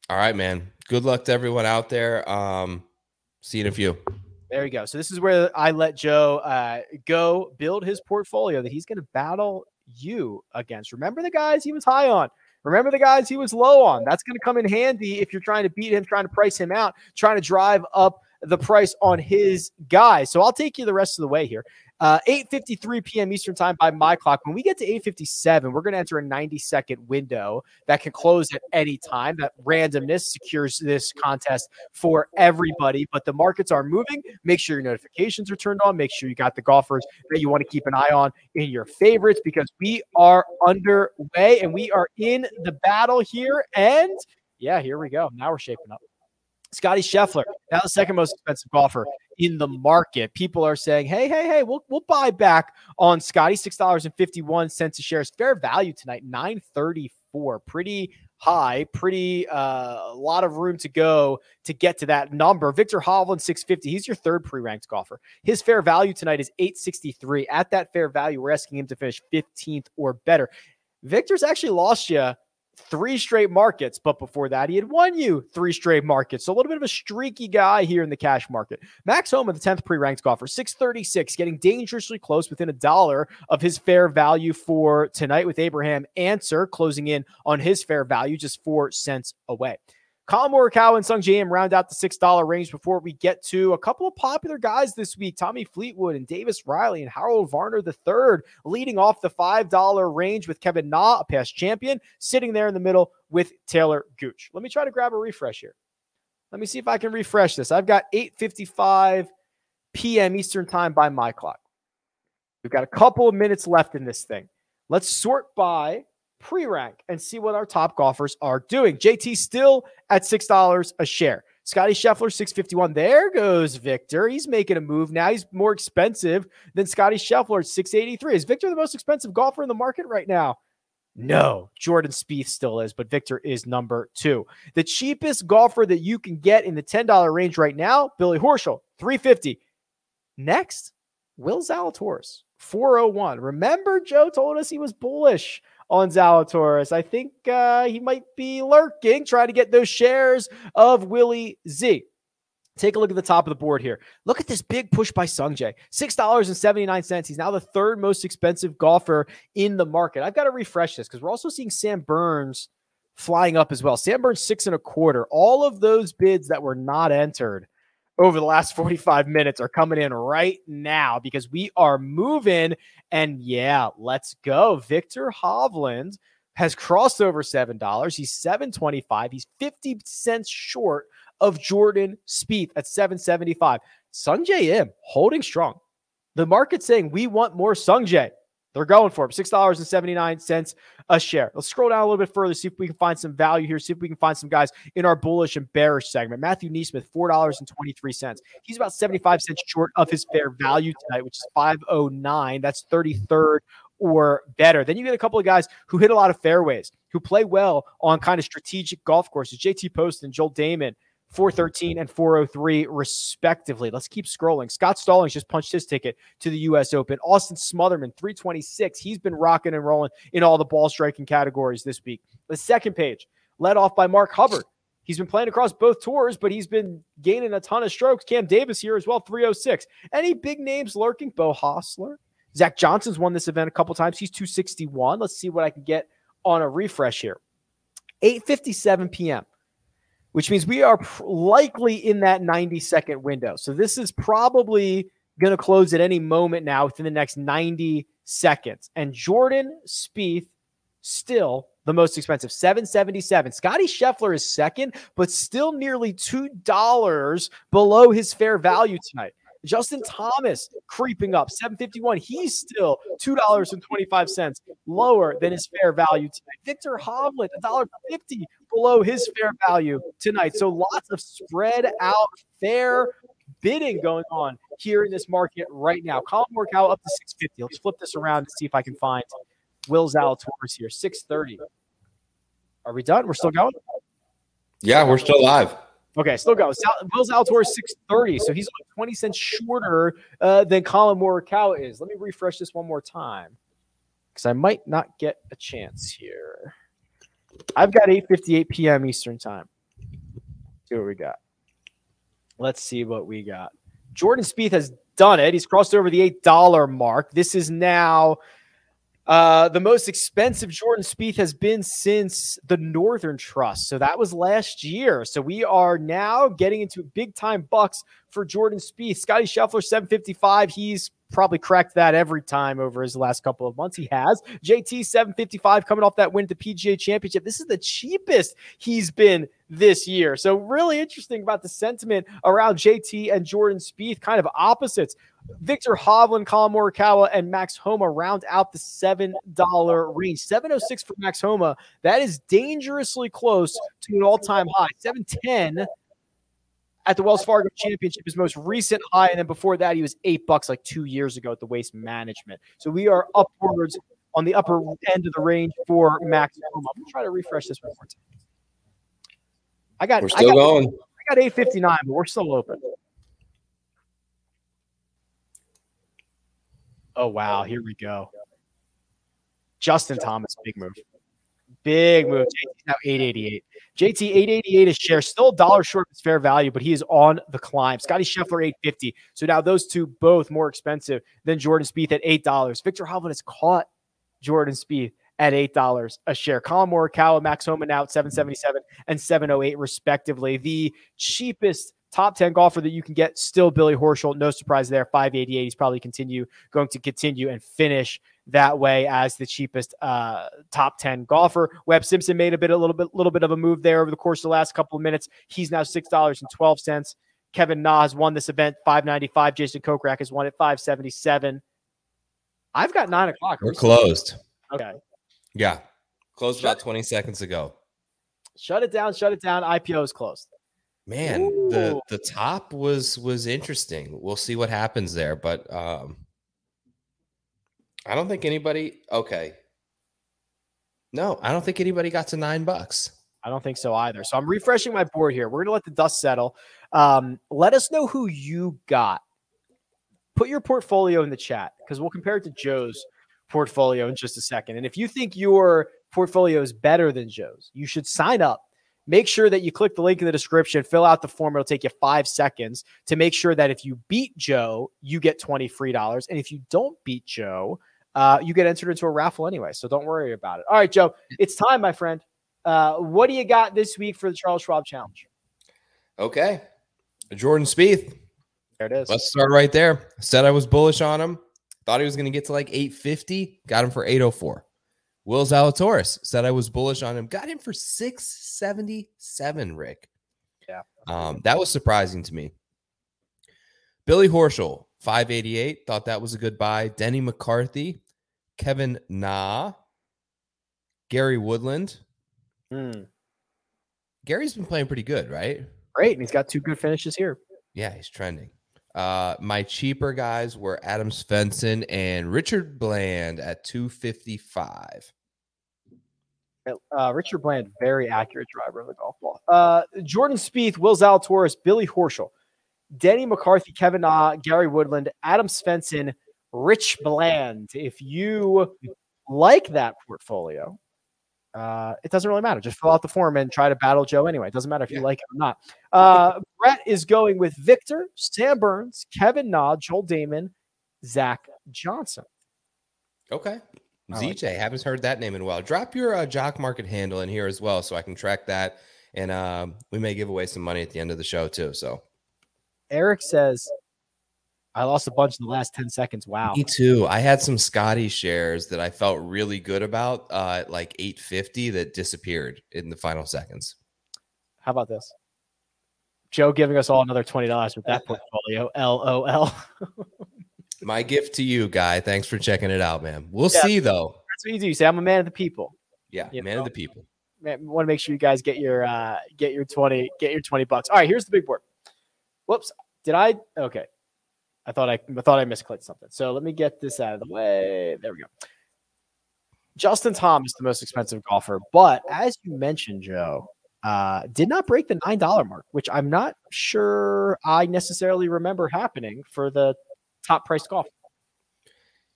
All right, man. Good luck to everyone out there. Um, see you in a few. There you go. So this is where I let Joe uh, go build his portfolio that he's going to battle you against. Remember the guys he was high on. Remember the guys he was low on. That's going to come in handy if you're trying to beat him, trying to price him out, trying to drive up the price on his guy. So I'll take you the rest of the way here. Uh, 8:53 p.m. Eastern time by my clock. When we get to 8:57, we're going to enter a 90 second window that can close at any time. That randomness secures this contest for everybody. But the markets are moving. Make sure your notifications are turned on. Make sure you got the golfers that you want to keep an eye on in your favorites because we are underway and we are in the battle here. And yeah, here we go. Now we're shaping up. Scotty Scheffler, now the second most expensive golfer in the market. People are saying, "Hey, hey, hey, we'll we'll buy back on Scotty. Six dollars and fifty one cents a share. Is fair value tonight. Nine thirty four. Pretty high. Pretty uh, a lot of room to go to get to that number. Viktor Hovland six fifty. He's your third pre ranked golfer. His fair value tonight is eight sixty three. At that fair value, we're asking him to finish fifteenth or better. Viktor's actually lost you three straight markets, but before that, he had won you three straight markets. So a little bit of a streaky guy here in the cash market. Max Homa, the 10th pre ranked golfer, 636, getting dangerously close within a dollar of his fair value for tonight with Abraham Ancer closing in on his fair value, just four cents away. Collin Morikawa and Sungjae Im round out the $6 range before we get to a couple of popular guys this week. Tommy Fleetwood and Davis Riley and Harold Varner III leading off the $5 range with Kevin Na, a past champion, sitting there in the middle with Taylor Gooch. Let me try to grab a refresh here. Let me see if I can refresh this. I've got 8:55 p.m. Eastern time by my clock. We've got a couple of minutes left in this thing. Let's sort by pre rank and see what our top golfers are doing. JT still at $6 a share. Scotty Scheffler, 651. There goes Viktor. He's making a move now. He's more expensive than Scotty Scheffler 683. Is Viktor the most expensive golfer in the market right now? No, Jordan Spieth still is, but Viktor is number two. The cheapest golfer that you can get in the $10 range right now, Billy Horschel, 350. Next, Will Zalatoris, 401. Remember, Joe told us he was bullish on Zalatoris. I think uh, he might be lurking, trying to get those shares of Willie Z. Take a look at the top of the board here. Look at this big push by Sungjae. $6.79. He's now the third most expensive golfer in the market. I've got to refresh this because we're also seeing Sam Burns flying up as well. Sam Burns six and a quarter. All of those bids that were not entered over the last 45 minutes are coming in right now because we are moving. And yeah, let's go. Viktor Hovland has crossed over $7. He's 725. He's 50 cents short of Jordan Spieth at 775. Sungjae Im holding strong. The market's saying we want more Sungjae. They're going for him. $6.79 a share. Let's scroll down a little bit further, see if we can find some value here, see if we can find some guys in our bullish and bearish segment. Matthew NeSmith, $4.23. He's about 75 cents short of his fair value tonight, which is 509. That's 33rd or better. Then you get a couple of guys who hit a lot of fairways, who play well on kind of strategic golf courses. JT Post and Joel Dahmen 413 and 403 respectively. Let's keep scrolling. Scott Stallings just punched his ticket to the US Open. Austin Smotherman 326. He's been rocking and rolling in all the ball striking categories this week. The second page, led off by Mark Hubbard. He's been playing across both tours, but he's been gaining a ton of strokes. Cam Davis here as well, 306. Any big names lurking? Beau Hossler. Zach Johnson's won this event a couple times. He's 261. Let's see what I can get on a refresh here. 8:57 p.m which means we are pr- likely in that 90 second window. So this is probably going to close at any moment now within the next 90 seconds. And Jordan Spieth still the most expensive 777 scotty scheffler is second but still nearly two dollars below his fair value tonight Justin Thomas creeping up, 751. He's still $2.25 lower than his fair value tonight. Viktor Hovland, $1.50 below his fair value tonight. So lots of spread out fair bidding going on here in this market right now. Collin Morikawa up to 650. Let's flip this around and see if I can find Will Zalatoris here. 630. Are we done? We're still going? Yeah, we're still live. Okay, still go. Sal- Will Zalatoris 630, so he's like 20 cents shorter uh, than Collin Morikawa is. Let me refresh this one more time because I might not get a chance here. I've got 8:58 p.m. Eastern time. See what we got. Let's see what we got. Jordan Spieth has done it. He's crossed over the eight dollar mark. This is now uh, the most expensive Jordan Spieth has been since the Northern Trust. So that was last year. So we are now getting into big time bucks for Jordan Spieth. Scotty Scheffler, 755. He's probably cracked that every time over his last couple of months. He has. JT 755 coming off that win at the PGA Championship. This is the cheapest he's been this year. So really interesting about the sentiment around JT and Jordan Spieth, kind of opposites. Viktor Hovland, Collin Morikawa, and Max Homa round out the $7 range. 706 for Max Homa. That is dangerously close to an all-time high. 710 at the Wells Fargo Championship, his most recent high, and then before that, he was eight bucks like two years ago at the Waste Management. So we are upwards on the upper end of the range for Max Homa. I'm gonna try to refresh this one more time. I got. We're still I got, going. I got 859, but we're still open. Oh wow, oh, here we go. Justin Thomas, big move. Big move. JT's now 888. JT 888 is share, still a dollar short of its fair value, but he is on the climb. Scotty Scheffler 850. So now those two both more expensive than Jordan Spieth at eight dollars. Viktor Hovland has caught Jordan Spieth at eight dollars a share. Collin Morikawa, Max Homa now at 777 and 708 respectively. The cheapest top 10 golfer that you can get still Billy Horschel. No surprise there. 588. He's probably continue going to continue and finish that way as the cheapest uh, top 10 golfer. Webb Simpson made a bit a little bit little bit of a move there over the course of the last couple of minutes. He's now $6.12. Kevin Na has won this event 595. Jason Kokrak has won it 577. I've got nine o'clock. We're closed. Okay. Yeah. Closed shut, about 20 seconds ago. Shut it down. Shut it down. IPO is closed. Man, Ooh. the the top was was interesting. We'll see what happens there, but um I don't think anybody okay. No, I don't think anybody got to 9 bucks. I don't think so either. So I'm refreshing my board here. We're going to let the dust settle. Um, let us know who you got. Put your portfolio in the chat because we'll compare it to Joe's portfolio in just a second. And if you think your portfolio is better than Joe's, you should sign up Make sure that you click the link in the description, fill out the form. It'll take you five seconds to make sure that if you beat Joe, you get 20 free dollars. And if you don't beat Joe, uh, you get entered into a raffle anyway. So don't worry about it. All right, Joe, it's time, my friend. Uh, what do you got this week for the Charles Schwab Challenge? Okay. Jordan Spieth. There it is. Let's start right there. Said I was bullish on him. Thought he was going to get to like 850. Got him for 804. Will Zalatoris said I was bullish on him. Got him for 677, Rick. Yeah. Um, that was surprising to me. Billy Horschel, 588. Thought that was a good buy. Denny McCarthy, Kevin Na, Gary Woodland. Hmm. Gary's been playing pretty good, right? Great. And he's got two good finishes here. Yeah, he's trending. Uh, my cheaper guys were Adam Svensson and Richard Bland at 255. Uh, Richard Bland, very accurate driver of the golf ball. Uh, Jordan Spieth, Will Zalatoris, Billy Horschel, Denny McCarthy, Kevin Na, Gary Woodland, Adam Svensson, Rich Bland. If you like that portfolio, uh, it doesn't really matter. Just fill out the form and try to battle Joe anyway. It doesn't matter if you like it or not. Brett is going with Viktor, Sam Burns, Kevin Na, Joel Dahmen, Zach Johnson. Okay. ZJ, like haven't heard that name in a while. Drop your uh, jock market handle in here as well so I can track that. And uh, we may give away some money at the end of the show too. So Eric says, I lost a bunch in the last 10 seconds. Wow. Me too. I had some Scotty shares that I felt really good about uh, at like 850 that disappeared in the final seconds. How about this? Joe giving us all another $20 with that portfolio. LOL. My gift to you, guy. Thanks for checking it out, man. We'll yeah, see though. That's what you do. You say I'm a man of the people. Yeah, you man know? of the people. Man, want to make sure you guys get your uh get your 20 get your 20 bucks. All right, here's the big board. Whoops. Did I okay. I thought I, I thought I misclicked something. So let me get this out of the way. There we go. Justin Thomas, is the most expensive golfer, but as you mentioned, Joe, uh, did not break the nine dollar mark, which I'm not sure I necessarily remember happening for the top priced golf.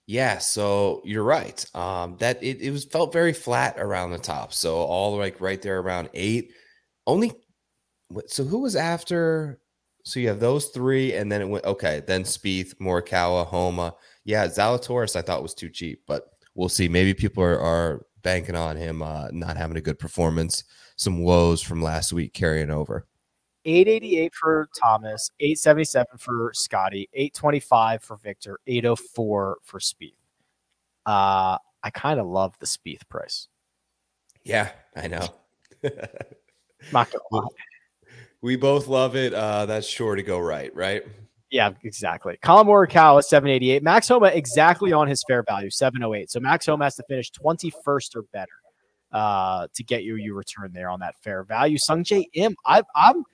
Yeah, so you're right. Um, that it, it was felt very flat around the top. So all like right there around eight. Only so who was after so you have those three, and then it went okay. Then Spieth, Morikawa, Homa. Yeah, Zalatoris I thought was too cheap, but we'll see. Maybe people are, are banking on him uh, not having a good performance. Some woes from last week carrying over. 888 for Thomas, 877 for Scotty, 825 for Viktor, 804 for Spieth. Uh, I kind of love the Spieth price. Yeah, I know. not gonna lie. We both love it. Uh, that's sure to go right, right? Yeah, exactly. Collin Morikawa 788. Max Homa exactly on his fair value, 708. So Max Homa has to finish 21st or better uh, to get you you return there on that fair value. Sungjae Im, I, I'm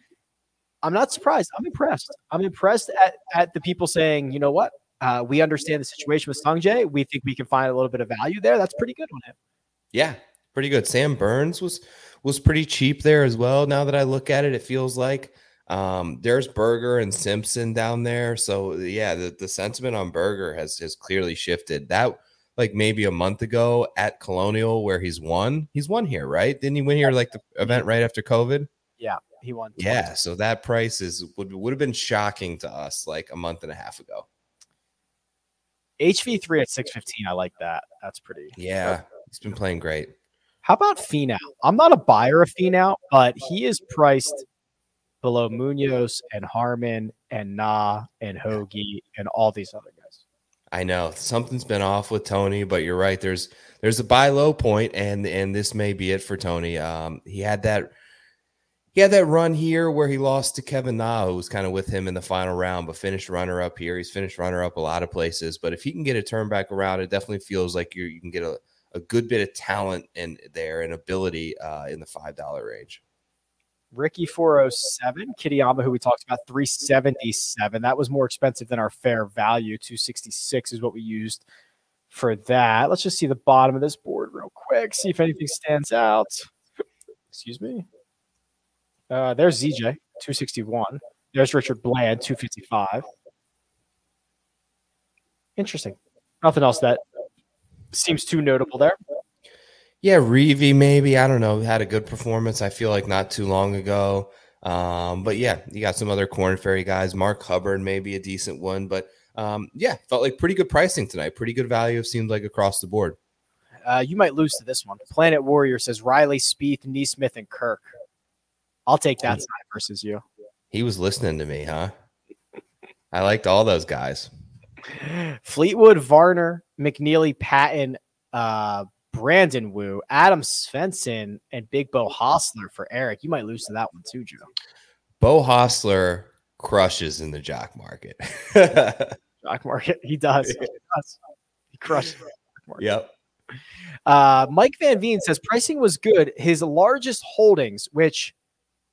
I'm not surprised. I'm impressed. I'm impressed at, at the people saying, you know what? Uh, we understand the situation with Sungjae. We think we can find a little bit of value there. That's pretty good on him. Yeah, pretty good. Sam Burns was was pretty cheap there as well. Now that I look at it, it feels like um, there's Berger and Simpson down there. So yeah, the, the sentiment on Berger has has clearly shifted. That like maybe a month ago at Colonial where he's won. He's won here, right? Didn't he win here like the event right after COVID? Yeah, he won. Yeah, so that price is would would have been shocking to us like a month and a half ago. HV3 at 615. I like that. That's pretty. Yeah, he's been playing great. How about Finau? I'm not a buyer of Finau, but he is priced below Munoz and Harman and Na and Hoge and all these other. I know something's been off with Tony, but you're right. There's there's a buy low point, and and this may be it for Tony. Um, he had that he had that run here where he lost to Kevin Na, who was kind of with him in the final round, but finished runner up here. He's finished runner up a lot of places, but if he can get a turn back around, it definitely feels like you you can get a a good bit of talent in there and ability uh, in the five dollar range. Rickie 407, Kitayama, who we talked about, 377. That was more expensive than our fair value. 266 is what we used for that. Let's just see the bottom of this board real quick, see if anything stands out. Excuse me. Uh, there's ZJ, 261. There's Richard Bland, 255. Interesting. Nothing else that seems too notable there. Yeah, Reavie maybe I don't know had a good performance. I feel like not too long ago. Um, but yeah, you got some other Corn Ferry guys. Mark Hubbard maybe a decent one, but um, yeah, felt like pretty good pricing tonight. Pretty good value. Seems like across the board. Uh, you might lose to this one. Planet Warrior says Riley, Spieth, NeSmith, and Kirk. I'll take that side versus you. He was listening to me, huh? I liked all those guys. Fleetwood, Varner, McNealy, Patton, uh, Brandon Wu, Adam Svensson, and Big Beau Hossler for Eric. You might lose to that one too, Joe. Beau Hossler crushes in the jock market. jock market, he does. He, does. he crushes. Yep. Uh, Mike Van Veen says pricing was good. His largest holdings, which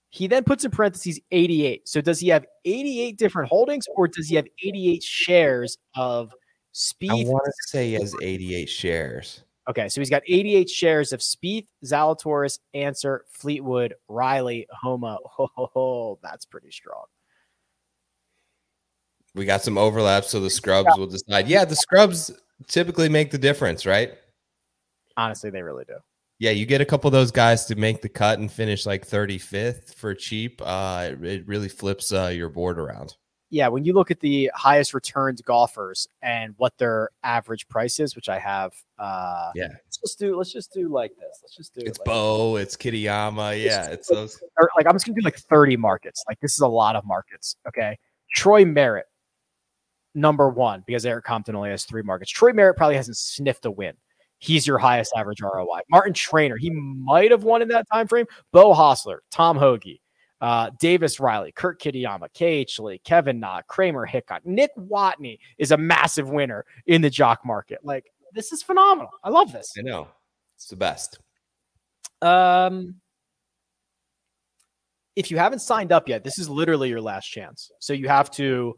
he then puts in parentheses 88. So does he have 88 different holdings or does he have 88 shares of Spieth? I want to say he has 88 shares. Okay, so he's got 88 shares of Spieth, Zalatoris, Ancer, Fleetwood, Riley, Homa. Oh, that's pretty strong. We got some overlap, so the scrubs will decide. Yeah, the scrubs typically make the difference, right? Honestly, they really do. Yeah, you get a couple of those guys to make the cut and finish like 35th for cheap. Uh, it really flips uh, your board around. Yeah, when you look at the highest returned golfers and what their average price is, which I have. Uh, yeah, let's just do. Let's just do like this. Let's just do. It's like Beau. It's Kitayama. Yeah, it's those. Like I'm just gonna do like 30 markets. Like this is a lot of markets. Okay, Troy Merritt, number one because Erik Compton only has three markets. Troy Merritt probably hasn't sniffed a win. He's your highest average ROI. Martin Trainer, he might have won in that time frame. Beau Hossler, Tom Hoge, uh, Davis Riley, Kurt Kitayama, KH Lee, Kevin Na, Kramer Hickok, Nick Watney is a massive winner in the jock market. Like this is phenomenal. I love this. I know it's the best. Um, if you haven't signed up yet, this is literally your last chance. So you have to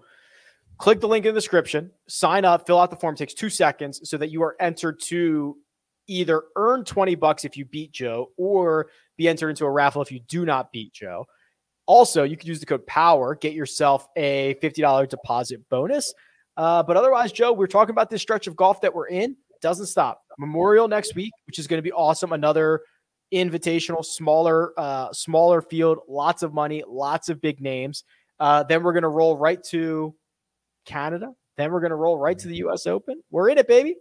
click the link in the description, sign up, fill out the form. It takes two seconds so that you are entered to either earn 20 bucks if you beat Joe or be entered into a raffle if you do not beat Joe. Also, you can use the code POWER, get yourself a $50 deposit bonus. Uh, but otherwise, Joe, we're talking about this stretch of golf that we're in. Doesn't stop. Memorial next week, which is going to be awesome. Another invitational, smaller, uh, smaller field, lots of money, lots of big names. Uh, then we're going to roll right to Canada. Then we're going to roll right to the U.S. Open. We're in it, baby.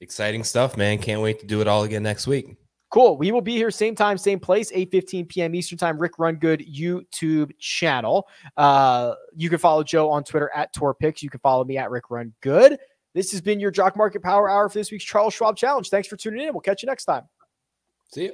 Exciting stuff, man. Can't wait to do it all again next week. Cool. We will be here same time, same place, 8 15 p.m. Eastern Time, Rick Run Good YouTube channel. Uh, you can follow Joe on Twitter at TorPix. You can follow me at Rick Run Good. This has been your Jock Market Power Hour for this week's Charles Schwab Challenge. Thanks for tuning in. We'll catch you next time. See you.